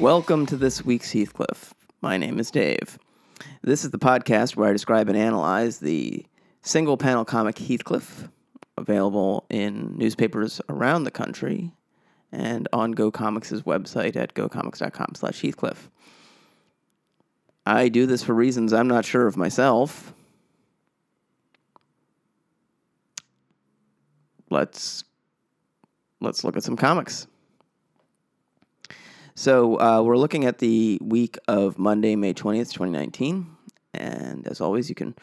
Welcome to this week's Heathcliff. My name is Dave. This is the podcast where I describe and analyze the single panel comic Heathcliff, available in newspapers around the country and on Go Comics' website at gocomics.com slash Heathcliff. I do this for reasons I'm not sure of myself. Let's let's look at some comics. So uh, we're looking at the week of Monday, May 20th, 2019. And as always, you can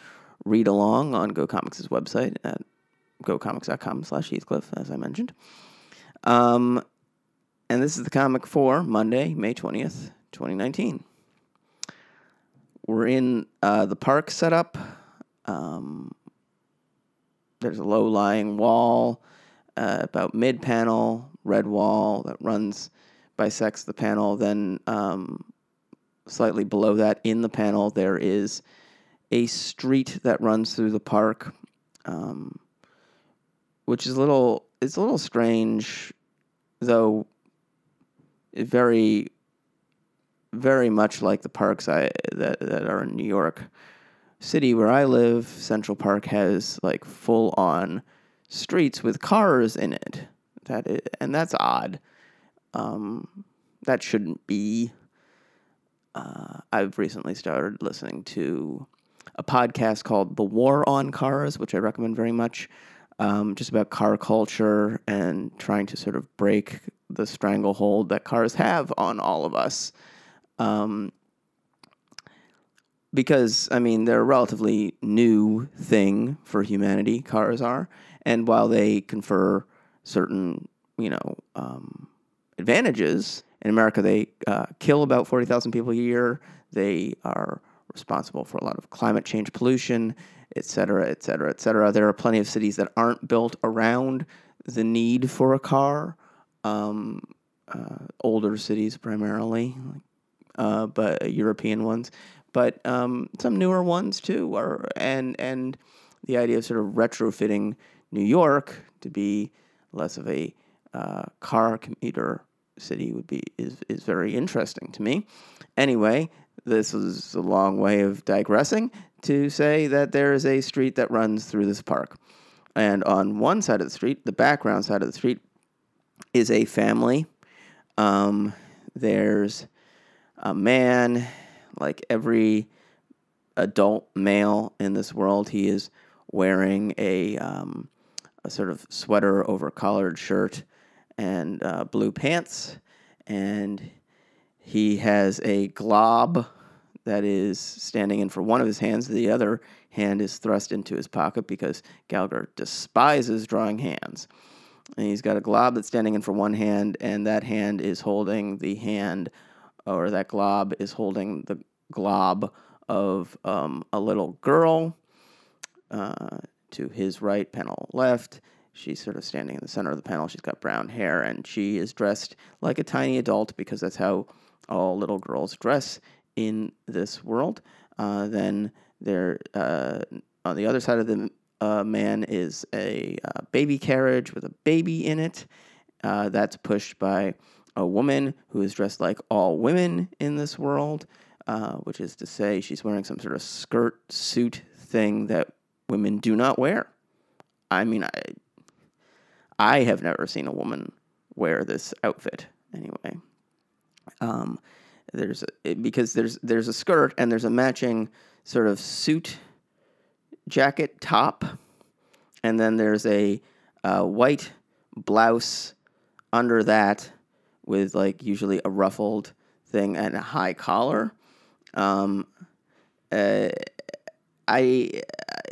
read along on Go Comics' website at gocomics.com slash Heathcliff, as I mentioned. Um, and this is the comic for Monday, May 20th, 2019. We're in uh, the park setup. Um, there's a low lying wall, uh, about mid panel, red wall that runs, bisects the panel. Then, um, slightly below that, in the panel, there is a street that runs through the park, um, which is a little, it's a little strange, though very very much like the parks I that that are in New York City where I live. Central Park has like full on streets with cars in it. That is, and that's odd. Um, that shouldn't be. Uh, I've recently started listening to a podcast called The War on Cars, which I recommend very much. Um, just about car culture and trying to sort of break the stranglehold that cars have on all of us. Um, because I mean they're a relatively new thing for humanity. Cars are, and while they confer certain you know um, advantages in America, they uh, kill about forty thousand people a year. They are responsible for a lot of climate change pollution, et cetera, et cetera, et cetera. There are plenty of cities that aren't built around the need for a car. Um, uh, older cities primarily, uh, but European ones, but um, some newer ones too. Are and and the idea of sort of retrofitting New York to be less of a uh, car commuter city would be is is very interesting to me. Anyway, this is a long way of digressing to say that there is a street that runs through this park. And on one side of the street, the background side of the street, is a family. Um, there's a man, like every adult male in this world, he is wearing a, um, a sort of sweater over collared shirt and uh, blue pants. And he has a glob that is standing in for one of his hands. The other hand is thrust into his pocket because Gallagher despises drawing hands. And he's got a glob that's standing in for one hand, and that hand is holding the hand or that glob is holding the glob of um, a little girl uh, to his right, panel left. She's sort of standing in the center of the panel. She's got brown hair and she is dressed like a tiny adult because that's how all little girls dress in this world. Uh, then there, uh, on the other side of the uh, man is a uh, baby carriage with a baby in it. Uh, that's pushed by a woman who is dressed like all women in this world, uh, which is to say, she's wearing some sort of skirt suit thing that women do not wear. I mean, I, I have never seen a woman wear this outfit anyway. Um, there's a, because there's there's a skirt and there's a matching sort of suit jacket top, and then there's a uh, white blouse under that with like usually a ruffled thing and a high collar. Um, uh, I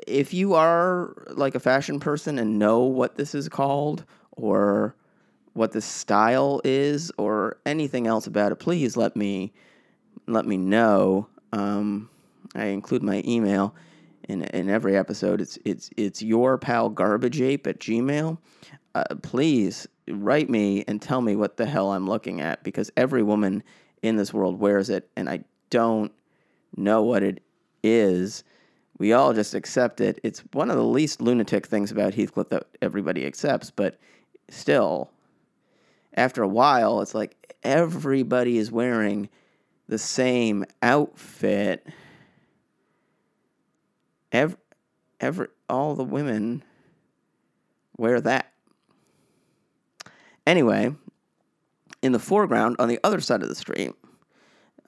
if you are like a fashion person and know what this is called or what the style is or anything else about it, please let me let me know. Um, I include my email in in every episode. It's it's it's your pal garbage ape at Gmail. Uh, please write me and tell me what the hell I'm looking at because every woman in this world wears it and I don't know what it is. We all just accept it. It's one of the least lunatic things about Heathcliff that everybody accepts, but still. after a while, it's like everybody is wearing the same outfit. Every, every, all the women wear that. Anyway, in the foreground, on the other side of the street,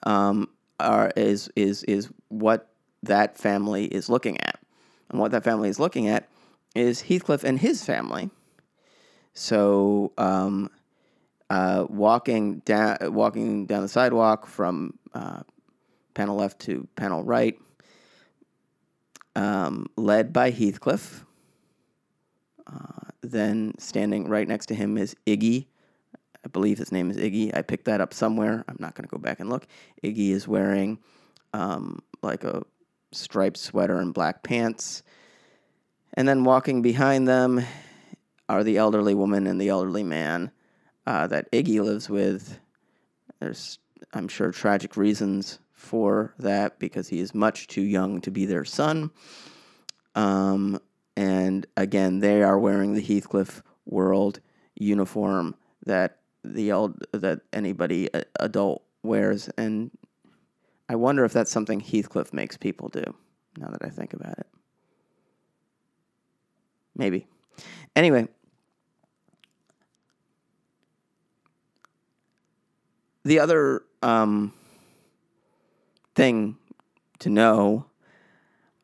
um, are, is is is what that family is looking at, and what that family is looking at is Heathcliff and his family. So, um, uh, walking down walking down the sidewalk from uh, panel left to panel right, um, led by Heathcliff. Uh, then standing right next to him is Iggy. I believe his name is Iggy. I picked that up somewhere. I'm not going to go back and look. Iggy is wearing um, like a striped sweater and black pants. And then walking behind them are the elderly woman and the elderly man uh, that Iggy lives with. There's, I'm sure, tragic reasons for that because he is much too young to be their son. Um, and again, they are wearing the Heathcliff World uniform that the old that anybody adult wears, and I wonder if that's something Heathcliff makes people do. Now that I think about it, maybe. Anyway, the other um, thing to know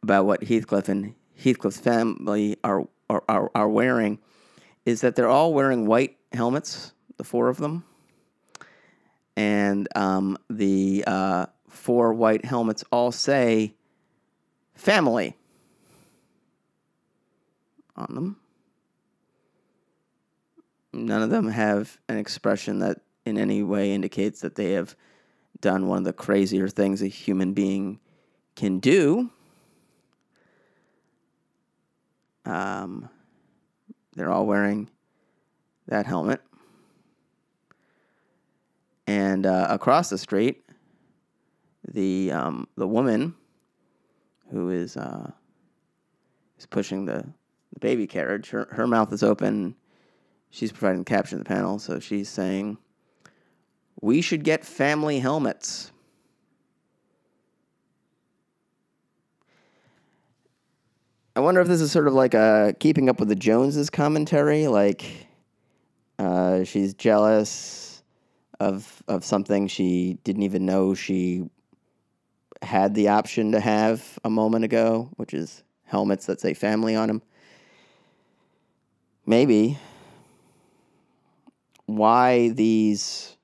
about what Heathcliff and Heathcliff's family are, are, are, are wearing is that they're all wearing white helmets, the four of them. And um, the uh, four white helmets all say family on them. None of them have an expression that in any way indicates that they have done one of the crazier things a human being can do. Um, they're all wearing that helmet. And uh, across the street, the um, the woman who is uh, is pushing the, the baby carriage, her, her mouth is open. She's providing the caption of the panel, so she's saying, we should get family helmets. I wonder if this is sort of like a keeping up with the Joneses commentary, like uh, she's jealous of of something she didn't even know she had the option to have a moment ago, which is helmets that say family on them. Maybe why these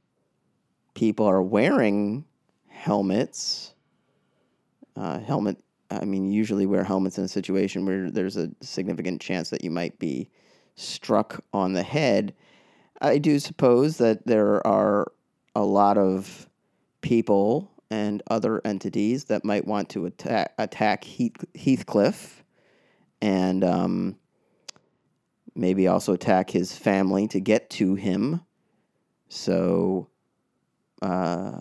people are wearing helmets. Uh, helmet, I mean, usually wear helmets in a situation where there's a significant chance that you might be struck on the head. I do suppose that there are a lot of people and other entities that might want to attack attack Heath, Heathcliff and um, maybe also attack his family to get to him. So uh,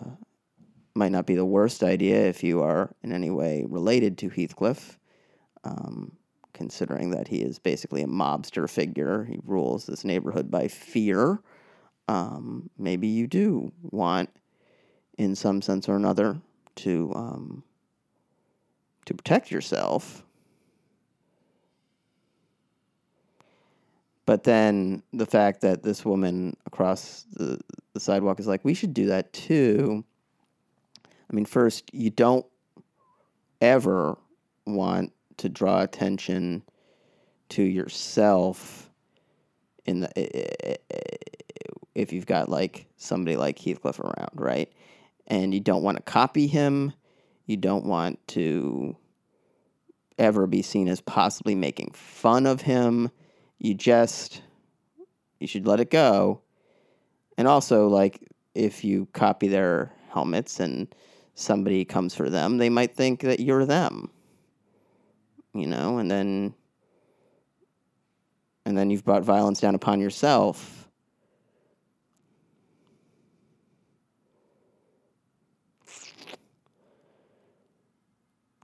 might not be the worst idea if you are in any way related to Heathcliff, um, considering that he is basically a mobster figure. He rules this neighborhood by fear. Um, maybe you do want, in some sense or another, to um, to protect yourself. But then the fact that this woman across the, the sidewalk is like, we should do that too. I mean, first, you don't ever want to draw attention to yourself in the if you've got like somebody like Heathcliff around, right? And you don't want to copy him. You don't want to ever be seen as possibly making fun of him you just you should let it go. And also like if you copy their helmets and somebody comes for them, they might think that you're them. You know, and then and then you've brought violence down upon yourself.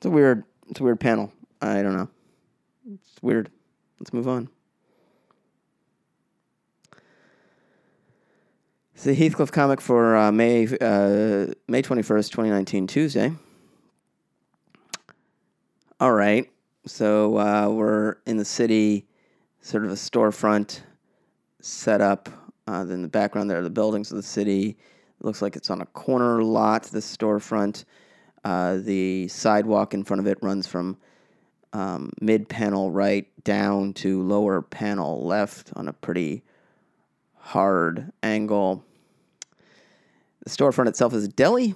It's a weird it's a weird panel. I don't know. It's weird. Let's move on. It's the Heathcliff comic for uh, May uh, May twenty first, twenty nineteen, Tuesday. All right, so uh, we're in the city, sort of a storefront set up. Uh, in the background there are the buildings of the city. It looks like it's on a corner lot. This storefront. Uh, the sidewalk in front of it runs from um, mid panel right down to lower panel left on a pretty hard angle. The storefront itself is a deli.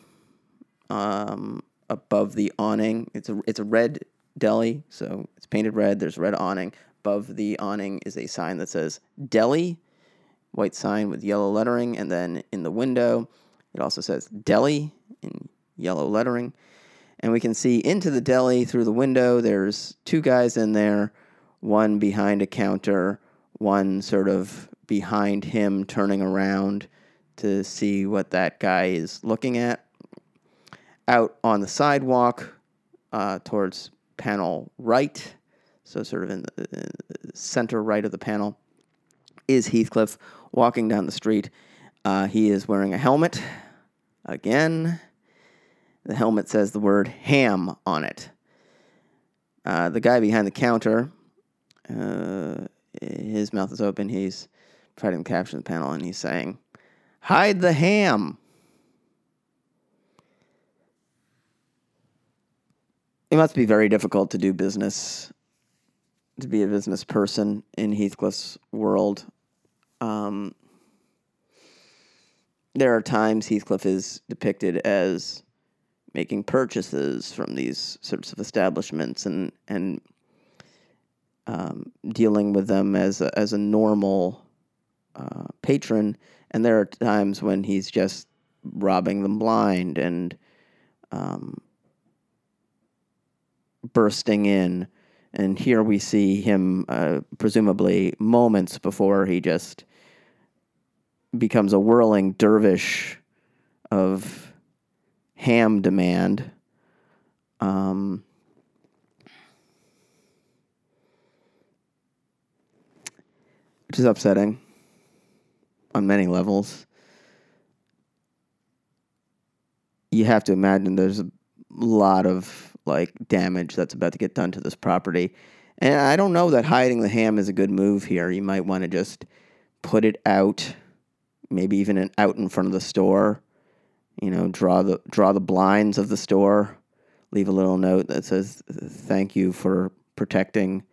Um, above the awning, it's a it's a red deli, so it's painted red. There's red awning. Above the awning is a sign that says deli, white sign with yellow lettering, and then in the window, it also says deli in yellow lettering. And we can see into the deli through the window. There's two guys in there, one behind a counter, one sort of behind him turning around to see what that guy is looking at. Out on the sidewalk uh, towards panel right, so sort of in the, center right of the panel, is Heathcliff walking down the street. Uh, he is wearing a helmet again. The helmet says the word ham on it. Uh, the guy behind the counter, uh, his mouth is open. He's the caption of the panel and he's saying, Hide the ham. It must be very difficult to do business, to be a business person in Heathcliff's world. Um, there are times Heathcliff is depicted as making purchases from these sorts of establishments and and um, dealing with them as a, as a normal uh, patron. And there are times when he's just robbing them blind and um, bursting in. And here we see him, uh, presumably moments before he just becomes a whirling dervish of ham demand. Um, which is upsetting on many levels. You have to imagine there's a lot of like damage that's about to get done to this property. And I don't know that hiding the ham is a good move here. You might want to just put it out, maybe even out in front of the store. You know, draw the draw the blinds of the store. Leave a little note that says, "Thank you for protecting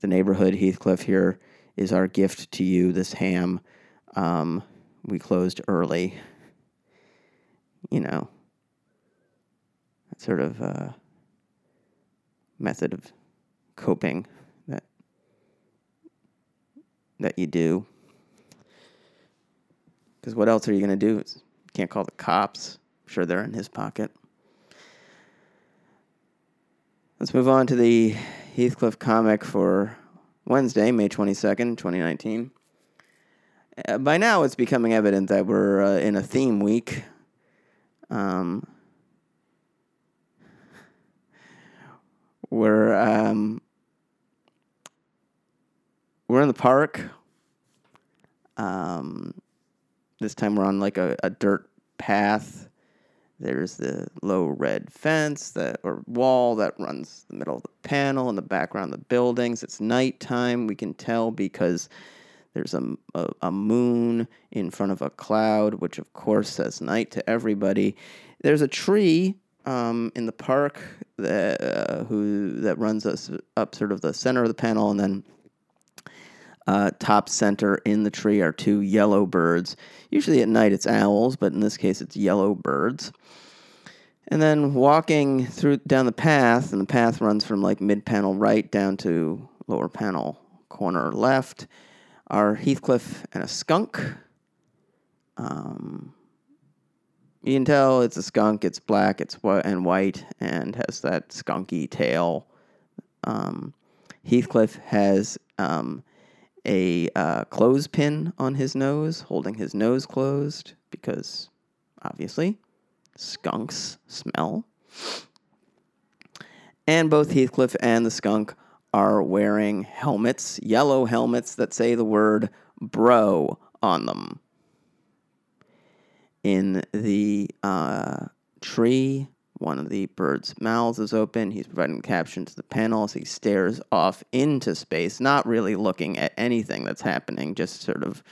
the neighborhood. Heathcliff here is our gift to you. This ham. Um, we closed early. You know, that sort of uh, method of coping that that you do. Because what else are you going to do? You can't call the cops. I'm sure they're in his pocket. Let's move on to the Heathcliff comic for Wednesday, May 22nd, 2019. Uh, by now, it's becoming evident that we're uh, in a theme week. Um, we're um, we're in the park. Um, this time we're on like a, a dirt path. There's the low red fence that or wall that runs the middle of the panel. In the background, the buildings. It's nighttime. We can tell because there's a, a, a, moon in front of a cloud, which of course says night to everybody. There's a tree um, in the park that uh, who that runs us up sort of the center of the panel, and then uh, top center in the tree are two yellow birds. Usually at night it's owls, but in this case it's yellow birds. And then walking through down the path, and the path runs from like mid panel right down to lower panel corner left are Heathcliff and a skunk. Um, you can tell it's a skunk. It's black, it's white and white, and has that skunky tail. Um, Heathcliff has um, a uh, clothespin on his nose, holding his nose closed because obviously skunks smell. And both Heathcliff and the skunk are wearing helmets, yellow helmets that say the word bro on them. in the uh, tree. One of the bird's mouths is open. He's providing caption to the panels. he stares off into space, not really looking at anything that's happening, just sort of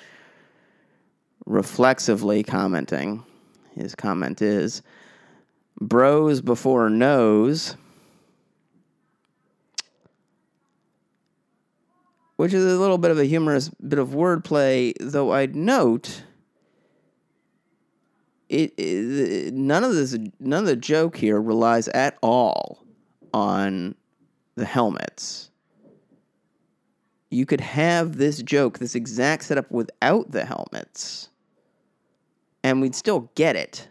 reflexively commenting. His comment is Bros before nose. Which is a little bit of a humorous bit of wordplay, though I'd note it, it, none of this none of the joke here relies at all on the helmets. You could have this joke, this exact setup without the helmets, and we'd still get it.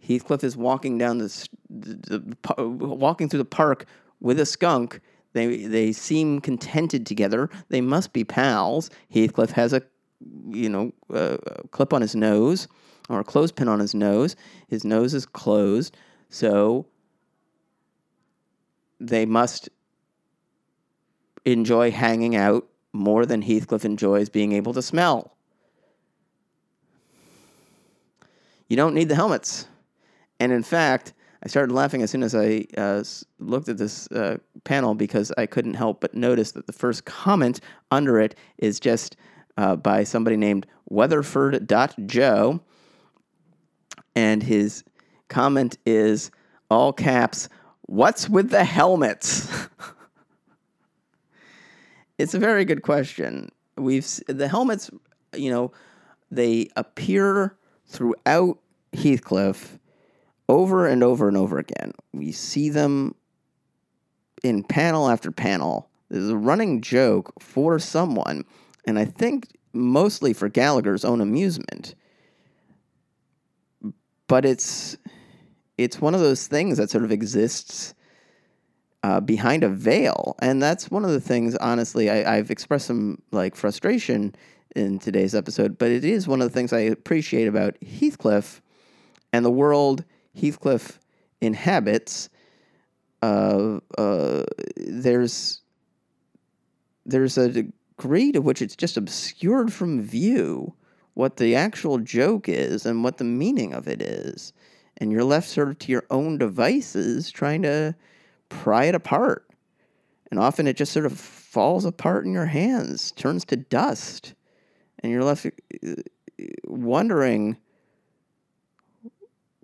Heathcliff is walking down the, the, walking through the park with a skunk. They they seem contented together. They must be pals. Heathcliff has a, you know, clip on his nose or a clothespin on his nose. His nose is closed, so they must enjoy hanging out more than Heathcliff enjoys being able to smell. You don't need the helmets. And in fact, I started laughing as soon as I uh, looked at this uh, panel because I couldn't help but notice that the first comment under it is just uh, by somebody named Weatherford.joe and his comment is all caps, What's with the helmets? it's a very good question. We've the helmets, you know, they appear throughout Heathcliff over and over and over again. We see them in panel after panel. There's a running joke for someone, and I think mostly for Gallagher's own amusement but it's it's one of those things that sort of exists uh, behind a veil, and that's one of the things. Honestly, I, I've expressed some like frustration in today's episode, but it is one of the things I appreciate about Heathcliff and the world Heathcliff inhabits. Uh, uh, there's there's a degree to which it's just obscured from view what the actual joke is and what the meaning of it is. And you're left sort of to your own devices trying to pry it apart. And often it just sort of falls apart in your hands, turns to dust. And you're left uh, wondering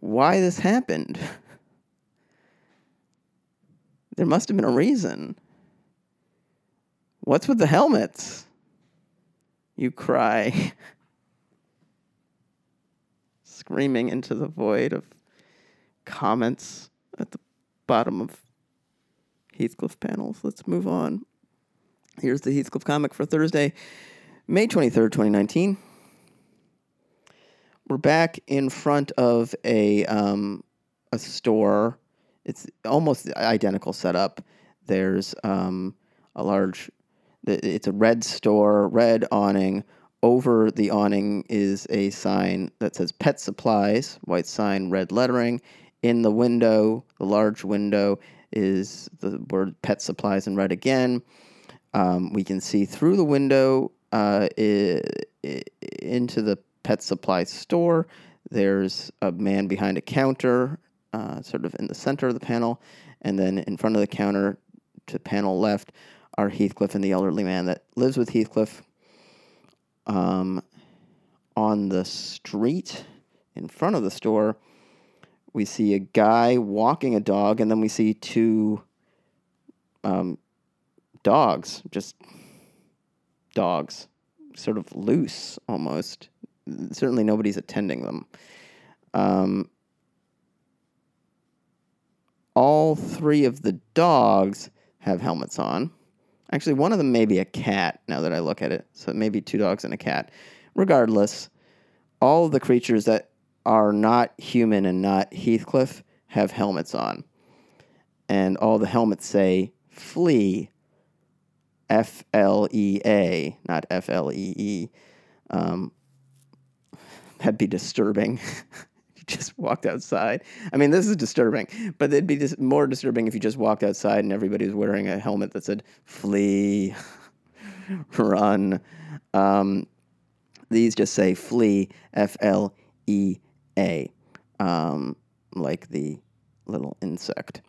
why this happened. there must have been a reason. What's with the helmets? You cry. screaming into the void of comments at the bottom of Heathcliff panels. Let's move on. Here's the Heathcliff comic for Thursday, May 23rd, 2019. We're back in front of a um, a store. It's almost identical setup. There's um, a large, it's a red store, red awning, over the awning is a sign that says pet supplies, white sign, red lettering. In the window, the large window, is the word pet supplies in red again. Um, we can see through the window uh, I- I- into the pet supply store. There's a man behind a counter, uh, sort of in the center of the panel. And then in front of the counter to panel left are Heathcliff and the elderly man that lives with Heathcliff um, on the street in front of the store, we see a guy walking a dog, and then we see two um, dogs, just dogs, sort of loose almost. Certainly nobody's attending them. Um, all three of the dogs have helmets on. Actually, one of them may be a cat now that I look at it. So maybe two dogs and a cat. Regardless, all of the creatures that are not human and not Heathcliff have helmets on. And all the helmets say flee. F L E A, not F L E E. Um, that'd be disturbing. just walked outside. I mean, this is disturbing, but it'd be dis- more disturbing if you just walked outside and everybody was wearing a helmet that said "flee," "run." Um, these just say "flee," F L E A, um, like the little insect.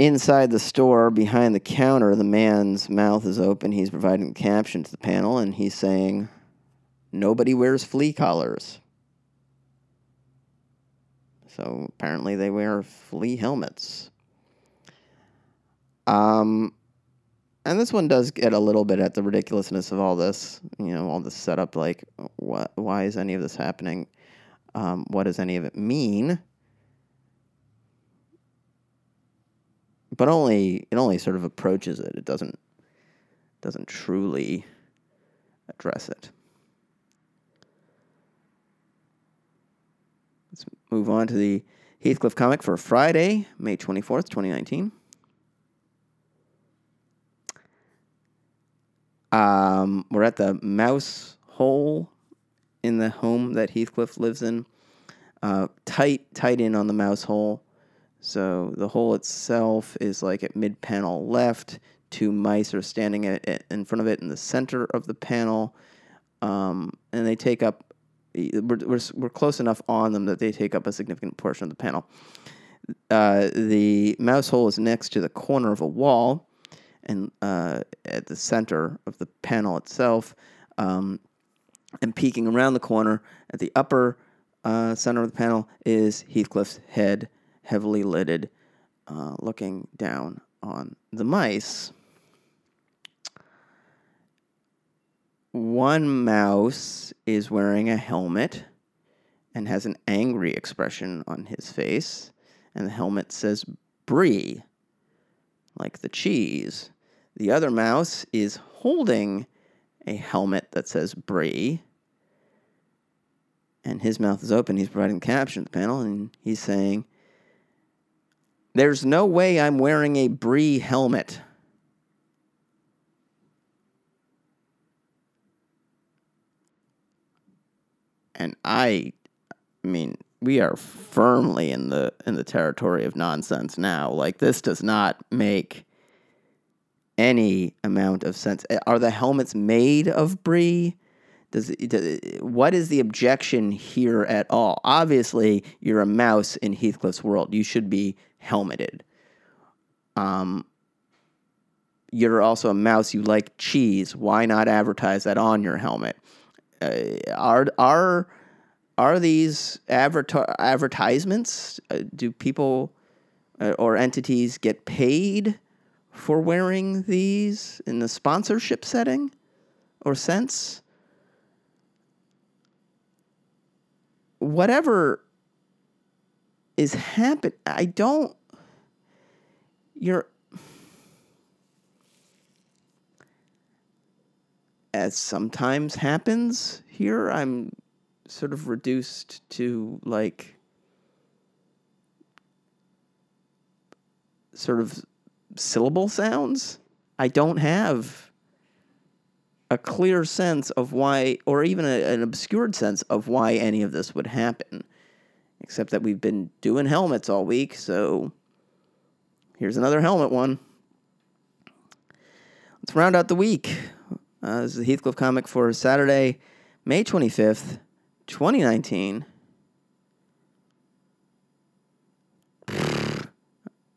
Inside the store, behind the counter, the man's mouth is open. He's providing a caption to the panel, and he's saying, Nobody wears flea collars. So apparently they wear flea helmets. Um, and this one does get a little bit at the ridiculousness of all this. You know, all this setup. Like, what? Why is any of this happening? Um, what does any of it mean? But only it only sort of approaches it. It doesn't doesn't truly address it. Let's move on to the Heathcliff comic for Friday, May 24th, 2019. Um, we're at the mouse hole in the home that Heathcliff lives in. Uh, tight, tight in on the mouse hole. So the hole itself is like at mid panel left. Two mice are standing at, at, in front of it in the center of the panel. Um, and they take up, we're, we're, we're close enough on them that they take up a significant portion of the panel. Uh, the mouse hole is next to the corner of a wall and uh, at the center of the panel itself, um, and peeking around the corner at the upper uh, center of the panel is Heathcliff's head, heavily lidded, uh, looking down on the mice. One mouse is wearing a helmet and has an angry expression on his face, and the helmet says Brie like the cheese. The other mouse is holding a helmet that says Brie. And his mouth is open. He's providing the caption the panel, and he's saying, There's no way I'm wearing a Brie helmet. And I, I mean, we are firmly in the in the territory of nonsense now. Like this does not make any amount of sense. Are the helmets made of brie? Does, does what is the objection here at all? Obviously, you're a mouse in Heathcliff's world. You should be helmeted. Um, you're also a mouse. You like cheese. Why not advertise that on your helmet? Uh, are are are these adver- advertisements? Uh, do people uh, or entities get paid for wearing these in the sponsorship setting or sense? Whatever is happening, I don't. You're. As sometimes happens here, I'm sort of reduced to like sort of syllable sounds. I don't have a clear sense of why, or even a, an obscured sense of why any of this would happen, except that we've been doing helmets all week, so here's another helmet one. Let's round out the week. Uh, this is the Heathcliff comic for Saturday, May 25th, 2019,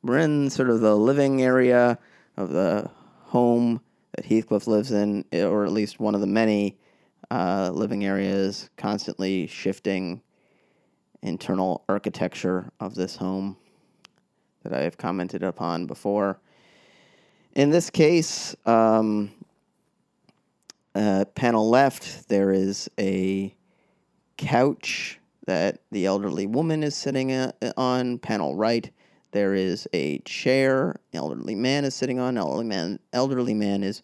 we're in sort of the living area of the home that Heathcliff lives in, or at least one of the many uh, living areas, constantly shifting internal architecture of this home that I have commented upon before. In this case, um, uh, panel left, there is a couch that the elderly woman is sitting on. Panel right, there is a chair. Elderly man is sitting on. Elderly man, elderly man is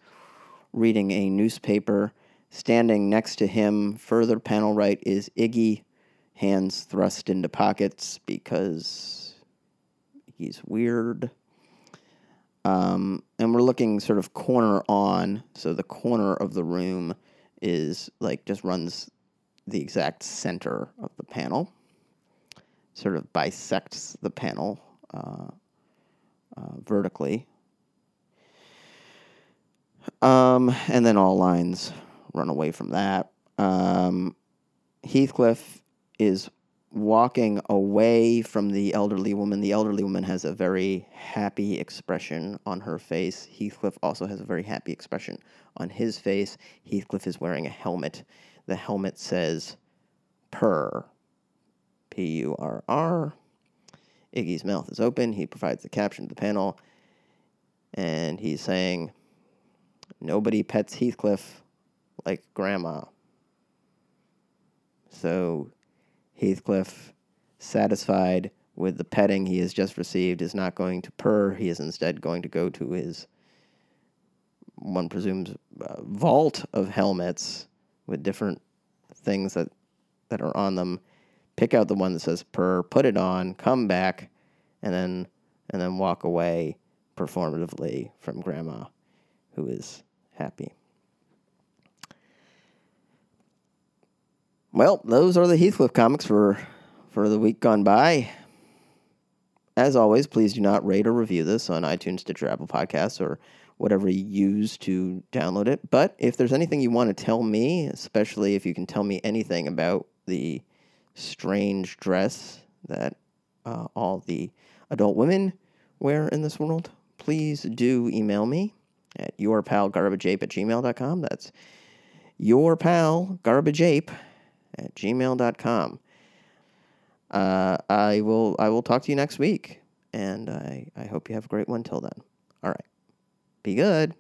reading a newspaper. Standing next to him, further panel right, is Iggy, hands thrust into pockets because he's weird. Um, and we're looking sort of corner on, so the corner of the room is like just runs the exact center of the panel, sort of bisects the panel uh, uh, vertically. Um, and then all lines run away from that. Um, Heathcliff is walking away from the elderly woman. The elderly woman has a very happy expression on her face. Heathcliff also has a very happy expression on his face. Heathcliff is wearing a helmet. The helmet says purr. P U R R. Iggy's mouth is open. He provides the caption to the panel. And he's saying, Nobody pets Heathcliff like grandma. So Heathcliff, satisfied with the petting he has just received, is not going to purr. He is instead going to go to his, one presumes, uh, vault of helmets with different things that, that are on them. Pick out the one that says purr, put it on, come back, and then and then walk away performatively from grandma, who is happy. Well, those are the Heathcliff comics for for the week gone by. As always, please do not rate or review this on iTunes, Stitcher, Apple Podcasts, or whatever you use to download it. But if there's anything you want to tell me, especially if you can tell me anything about the strange dress that uh, all the adult women wear in this world, please do email me at yourpalgarbageape at gmail.com. That's yourpalgarbageape at gmail.com. Uh, I will I will talk to you next week, and I, I hope you have a great one till then. All right. Be good.